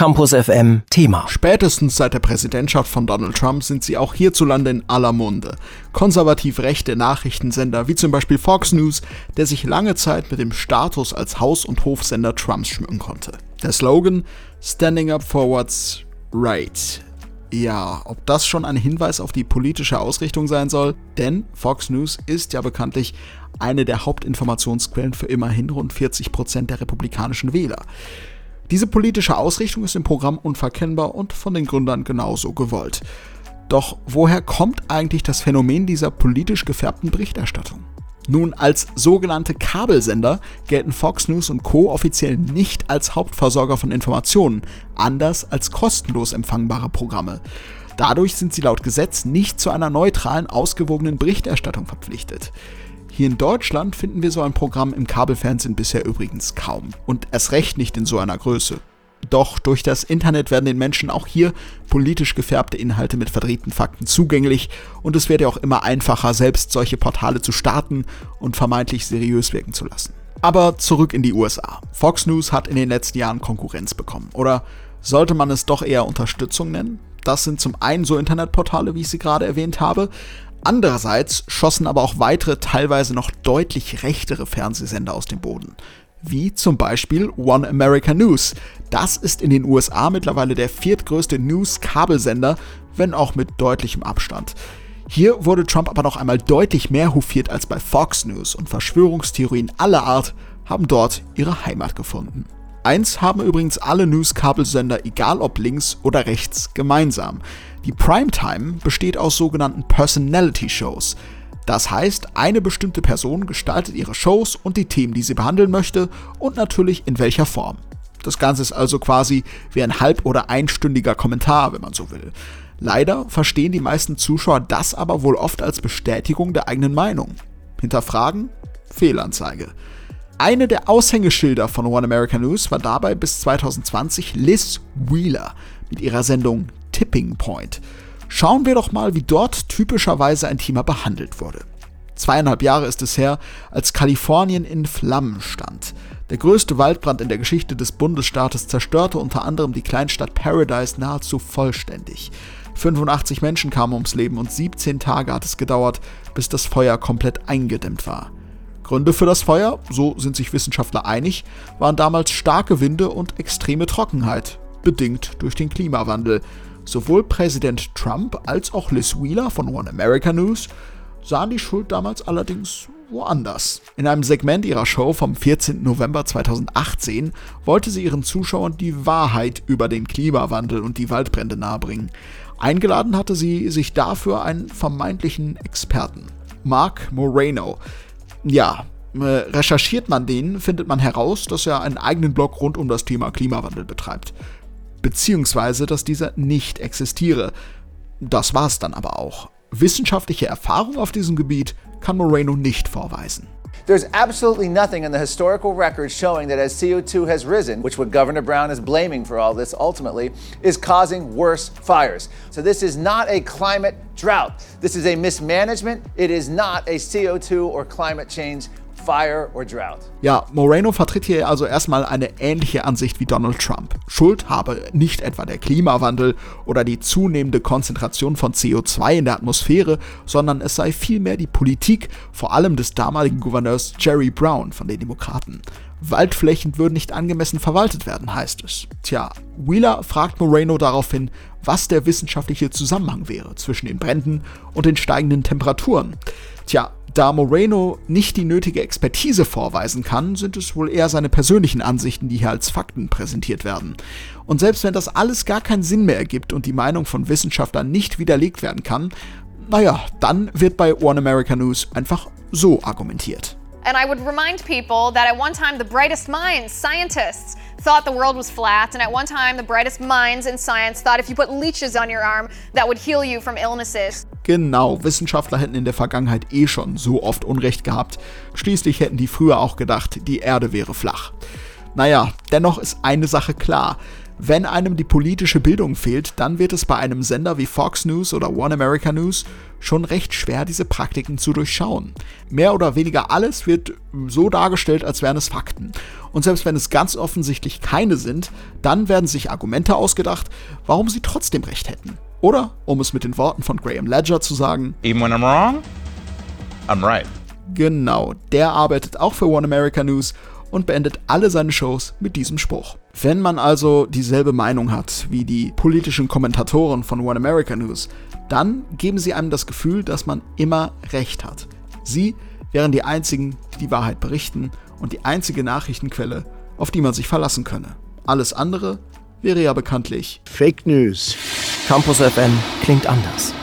Campus FM Thema. Spätestens seit der Präsidentschaft von Donald Trump sind sie auch hierzulande in aller Munde. Konservativ rechte Nachrichtensender wie zum Beispiel Fox News, der sich lange Zeit mit dem Status als Haus- und Hofsender Trumps schmücken konnte. Der Slogan Standing Up for What's Right. Ja, ob das schon ein Hinweis auf die politische Ausrichtung sein soll? Denn Fox News ist ja bekanntlich eine der Hauptinformationsquellen für immerhin rund 40 Prozent der republikanischen Wähler. Diese politische Ausrichtung ist im Programm unverkennbar und von den Gründern genauso gewollt. Doch woher kommt eigentlich das Phänomen dieser politisch gefärbten Berichterstattung? Nun, als sogenannte Kabelsender gelten Fox News und Co. offiziell nicht als Hauptversorger von Informationen, anders als kostenlos empfangbare Programme. Dadurch sind sie laut Gesetz nicht zu einer neutralen, ausgewogenen Berichterstattung verpflichtet. Hier in Deutschland finden wir so ein Programm im Kabelfernsehen bisher übrigens kaum und erst recht nicht in so einer Größe. Doch durch das Internet werden den Menschen auch hier politisch gefärbte Inhalte mit verdrehten Fakten zugänglich und es wird ja auch immer einfacher, selbst solche Portale zu starten und vermeintlich seriös wirken zu lassen. Aber zurück in die USA. Fox News hat in den letzten Jahren Konkurrenz bekommen. Oder sollte man es doch eher Unterstützung nennen? Das sind zum einen so Internetportale, wie ich sie gerade erwähnt habe, Andererseits schossen aber auch weitere, teilweise noch deutlich rechtere Fernsehsender aus dem Boden. Wie zum Beispiel One America News. Das ist in den USA mittlerweile der viertgrößte News-Kabelsender, wenn auch mit deutlichem Abstand. Hier wurde Trump aber noch einmal deutlich mehr hofiert als bei Fox News und Verschwörungstheorien aller Art haben dort ihre Heimat gefunden. Eins haben übrigens alle News-Kabelsender, egal ob links oder rechts, gemeinsam. Die Primetime besteht aus sogenannten Personality-Shows. Das heißt, eine bestimmte Person gestaltet ihre Shows und die Themen, die sie behandeln möchte und natürlich in welcher Form. Das Ganze ist also quasi wie ein halb- oder einstündiger Kommentar, wenn man so will. Leider verstehen die meisten Zuschauer das aber wohl oft als Bestätigung der eigenen Meinung. Hinterfragen? Fehlanzeige. Eine der Aushängeschilder von One America News war dabei bis 2020 Liz Wheeler mit ihrer Sendung Tipping Point. Schauen wir doch mal, wie dort typischerweise ein Thema behandelt wurde. Zweieinhalb Jahre ist es her, als Kalifornien in Flammen stand. Der größte Waldbrand in der Geschichte des Bundesstaates zerstörte unter anderem die Kleinstadt Paradise nahezu vollständig. 85 Menschen kamen ums Leben und 17 Tage hat es gedauert, bis das Feuer komplett eingedämmt war. Gründe für das Feuer, so sind sich Wissenschaftler einig, waren damals starke Winde und extreme Trockenheit, bedingt durch den Klimawandel. Sowohl Präsident Trump als auch Liz Wheeler von One America News sahen die Schuld damals allerdings woanders. In einem Segment ihrer Show vom 14. November 2018 wollte sie ihren Zuschauern die Wahrheit über den Klimawandel und die Waldbrände nahebringen. Eingeladen hatte sie sich dafür einen vermeintlichen Experten, Mark Moreno, ja, äh, recherchiert man den, findet man heraus, dass er einen eigenen Blog rund um das Thema Klimawandel betreibt. Beziehungsweise, dass dieser nicht existiere. Das war es dann aber auch. Wissenschaftliche Erfahrung auf diesem Gebiet kann Moreno nicht vorweisen. There's absolutely nothing in the historical record showing that as CO2 has risen, which what Governor Brown is blaming for all this ultimately, is causing worse fires. So this is not a climate drought. This is a mismanagement. It is not a CO2 or climate change Fire or drought. Ja, Moreno vertritt hier also erstmal eine ähnliche Ansicht wie Donald Trump. Schuld habe nicht etwa der Klimawandel oder die zunehmende Konzentration von CO2 in der Atmosphäre, sondern es sei vielmehr die Politik, vor allem des damaligen Gouverneurs Jerry Brown von den Demokraten. Waldflächen würden nicht angemessen verwaltet werden, heißt es. Tja, Wheeler fragt Moreno daraufhin, was der wissenschaftliche Zusammenhang wäre zwischen den Bränden und den steigenden Temperaturen. Tja, da Moreno nicht die nötige Expertise vorweisen kann, sind es wohl eher seine persönlichen Ansichten, die hier als Fakten präsentiert werden. Und selbst wenn das alles gar keinen Sinn mehr ergibt und die Meinung von Wissenschaftlern nicht widerlegt werden kann, naja, dann wird bei One America News einfach so argumentiert. And I would remind people that at one time the brightest minds, scientists, thought the world was flat, and at one time the brightest minds in science thought if you put leeches on your arm, that would heal you from illnesses. Genau, Wissenschaftler hätten in der Vergangenheit eh schon so oft Unrecht gehabt. Schließlich hätten die früher auch gedacht, die Erde wäre flach. Naja, dennoch ist eine Sache klar. Wenn einem die politische Bildung fehlt, dann wird es bei einem Sender wie Fox News oder One America News schon recht schwer, diese Praktiken zu durchschauen. Mehr oder weniger alles wird so dargestellt, als wären es Fakten. Und selbst wenn es ganz offensichtlich keine sind, dann werden sich Argumente ausgedacht, warum sie trotzdem recht hätten. Oder, um es mit den Worten von Graham Ledger zu sagen, Even when I'm wrong, I'm right. Genau, der arbeitet auch für One America News und beendet alle seine Shows mit diesem Spruch. Wenn man also dieselbe Meinung hat wie die politischen Kommentatoren von One America News, dann geben sie einem das Gefühl, dass man immer recht hat. Sie wären die einzigen, die die Wahrheit berichten und die einzige Nachrichtenquelle, auf die man sich verlassen könne. Alles andere wäre ja bekanntlich Fake News. Campus FM klingt anders.